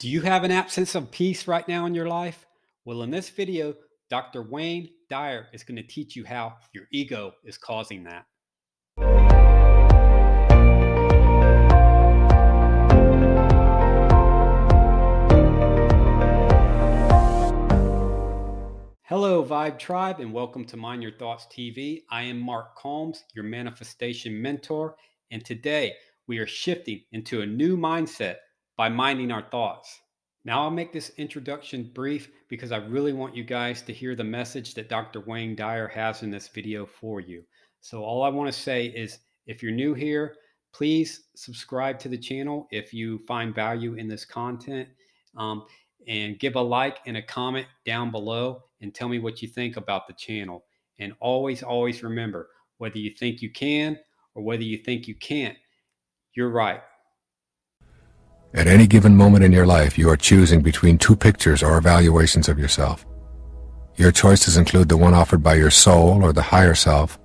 Do you have an absence of peace right now in your life? Well, in this video, Dr. Wayne Dyer is going to teach you how your ego is causing that. Hello, Vibe Tribe, and welcome to Mind Your Thoughts TV. I am Mark Combs, your manifestation mentor, and today we are shifting into a new mindset by minding our thoughts. Now, I'll make this introduction brief because I really want you guys to hear the message that Dr. Wayne Dyer has in this video for you. So, all I want to say is if you're new here, please subscribe to the channel if you find value in this content. Um, and give a like and a comment down below and tell me what you think about the channel. And always, always remember whether you think you can or whether you think you can't, you're right. At any given moment in your life, you are choosing between two pictures or evaluations of yourself. Your choices include the one offered by your soul or the higher self,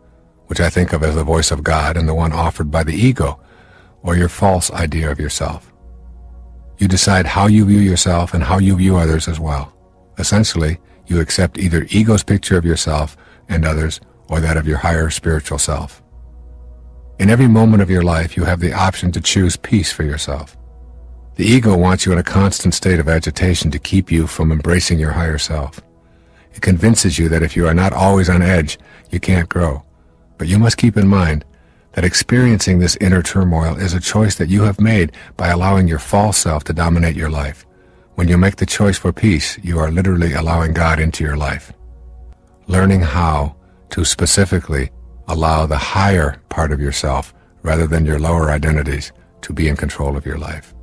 which I think of as the voice of God, and the one offered by the ego, or your false idea of yourself. You decide how you view yourself and how you view others as well. Essentially, you accept either ego's picture of yourself and others or that of your higher spiritual self. In every moment of your life, you have the option to choose peace for yourself. The ego wants you in a constant state of agitation to keep you from embracing your higher self. It convinces you that if you are not always on edge, you can't grow. But you must keep in mind that experiencing this inner turmoil is a choice that you have made by allowing your false self to dominate your life. When you make the choice for peace, you are literally allowing God into your life. Learning how to specifically allow the higher part of yourself rather than your lower identities to be in control of your life.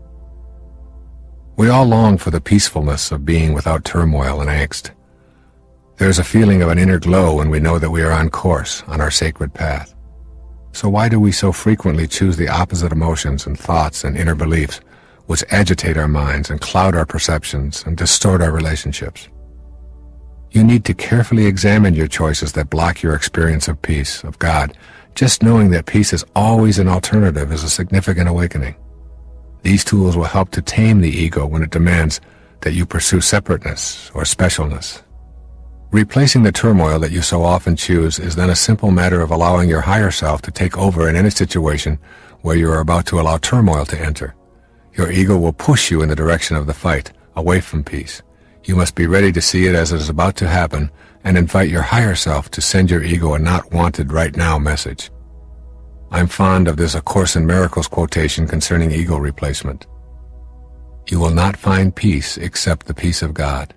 We all long for the peacefulness of being without turmoil and angst. There is a feeling of an inner glow when we know that we are on course, on our sacred path. So why do we so frequently choose the opposite emotions and thoughts and inner beliefs which agitate our minds and cloud our perceptions and distort our relationships? You need to carefully examine your choices that block your experience of peace, of God. Just knowing that peace is always an alternative is a significant awakening. These tools will help to tame the ego when it demands that you pursue separateness or specialness. Replacing the turmoil that you so often choose is then a simple matter of allowing your higher self to take over in any situation where you are about to allow turmoil to enter. Your ego will push you in the direction of the fight, away from peace. You must be ready to see it as it is about to happen and invite your higher self to send your ego a not wanted right now message. I'm fond of this A Course in Miracles quotation concerning ego replacement. You will not find peace except the peace of God.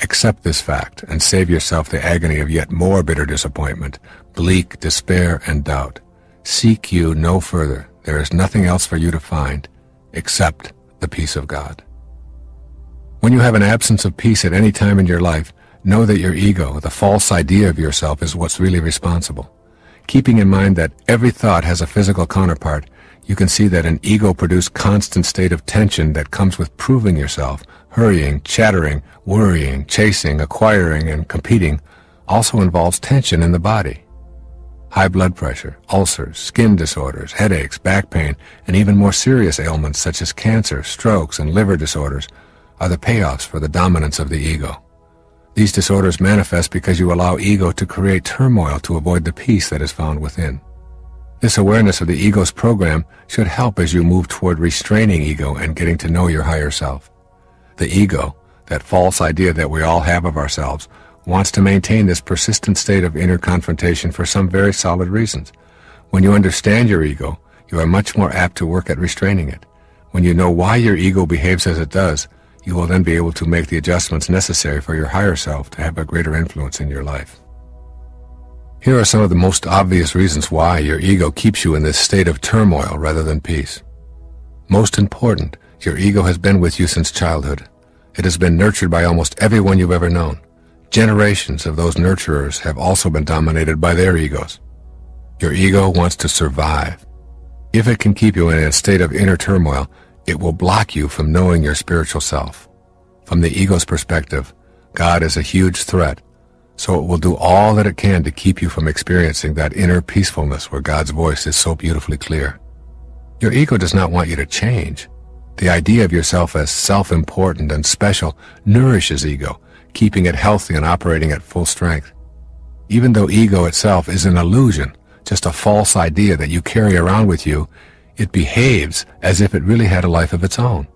Accept this fact and save yourself the agony of yet more bitter disappointment, bleak despair and doubt. Seek you no further. There is nothing else for you to find except the peace of God. When you have an absence of peace at any time in your life, know that your ego, the false idea of yourself, is what's really responsible. Keeping in mind that every thought has a physical counterpart, you can see that an ego-produced constant state of tension that comes with proving yourself, hurrying, chattering, worrying, chasing, acquiring, and competing also involves tension in the body. High blood pressure, ulcers, skin disorders, headaches, back pain, and even more serious ailments such as cancer, strokes, and liver disorders are the payoffs for the dominance of the ego. These disorders manifest because you allow ego to create turmoil to avoid the peace that is found within. This awareness of the ego's program should help as you move toward restraining ego and getting to know your higher self. The ego, that false idea that we all have of ourselves, wants to maintain this persistent state of inner confrontation for some very solid reasons. When you understand your ego, you are much more apt to work at restraining it. When you know why your ego behaves as it does, you will then be able to make the adjustments necessary for your higher self to have a greater influence in your life. Here are some of the most obvious reasons why your ego keeps you in this state of turmoil rather than peace. Most important, your ego has been with you since childhood. It has been nurtured by almost everyone you've ever known. Generations of those nurturers have also been dominated by their egos. Your ego wants to survive. If it can keep you in a state of inner turmoil, it will block you from knowing your spiritual self. From the ego's perspective, God is a huge threat, so it will do all that it can to keep you from experiencing that inner peacefulness where God's voice is so beautifully clear. Your ego does not want you to change. The idea of yourself as self-important and special nourishes ego, keeping it healthy and operating at full strength. Even though ego itself is an illusion, just a false idea that you carry around with you, it behaves as if it really had a life of its own.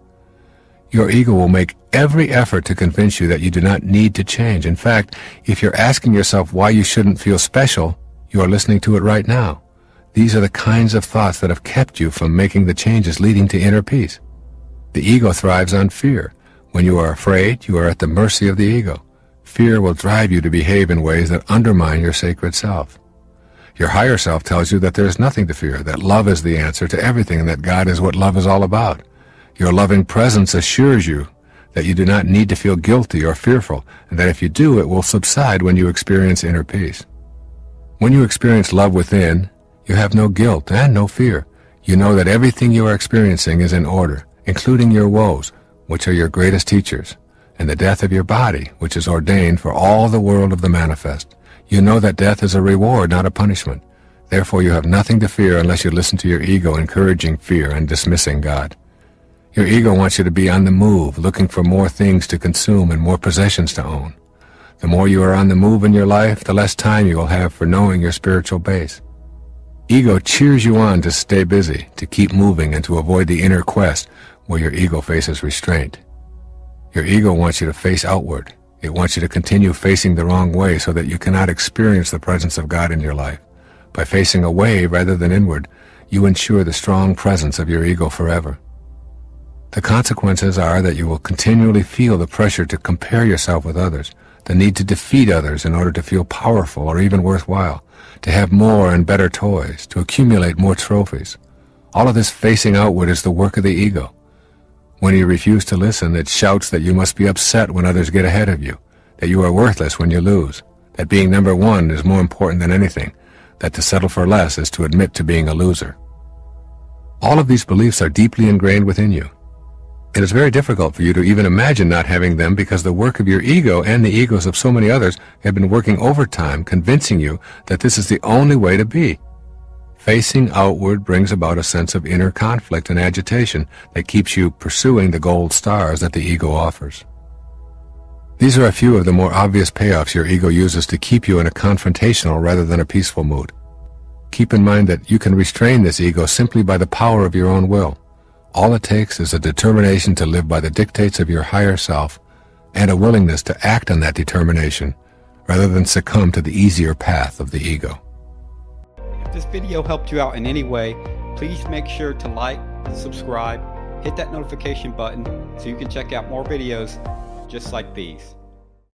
Your ego will make every effort to convince you that you do not need to change. In fact, if you're asking yourself why you shouldn't feel special, you are listening to it right now. These are the kinds of thoughts that have kept you from making the changes leading to inner peace. The ego thrives on fear. When you are afraid, you are at the mercy of the ego. Fear will drive you to behave in ways that undermine your sacred self. Your higher self tells you that there is nothing to fear, that love is the answer to everything, and that God is what love is all about. Your loving presence assures you that you do not need to feel guilty or fearful, and that if you do, it will subside when you experience inner peace. When you experience love within, you have no guilt and no fear. You know that everything you are experiencing is in order, including your woes, which are your greatest teachers, and the death of your body, which is ordained for all the world of the manifest. You know that death is a reward, not a punishment. Therefore you have nothing to fear unless you listen to your ego encouraging fear and dismissing God. Your ego wants you to be on the move, looking for more things to consume and more possessions to own. The more you are on the move in your life, the less time you will have for knowing your spiritual base. Ego cheers you on to stay busy, to keep moving, and to avoid the inner quest where your ego faces restraint. Your ego wants you to face outward. It wants you to continue facing the wrong way so that you cannot experience the presence of God in your life. By facing away rather than inward, you ensure the strong presence of your ego forever. The consequences are that you will continually feel the pressure to compare yourself with others, the need to defeat others in order to feel powerful or even worthwhile, to have more and better toys, to accumulate more trophies. All of this facing outward is the work of the ego. When you refuse to listen, it shouts that you must be upset when others get ahead of you, that you are worthless when you lose, that being number one is more important than anything, that to settle for less is to admit to being a loser. All of these beliefs are deeply ingrained within you. It is very difficult for you to even imagine not having them because the work of your ego and the egos of so many others have been working overtime convincing you that this is the only way to be. Facing outward brings about a sense of inner conflict and agitation that keeps you pursuing the gold stars that the ego offers. These are a few of the more obvious payoffs your ego uses to keep you in a confrontational rather than a peaceful mood. Keep in mind that you can restrain this ego simply by the power of your own will. All it takes is a determination to live by the dictates of your higher self and a willingness to act on that determination rather than succumb to the easier path of the ego. If this video helped you out in any way, please make sure to like, subscribe, hit that notification button so you can check out more videos just like these.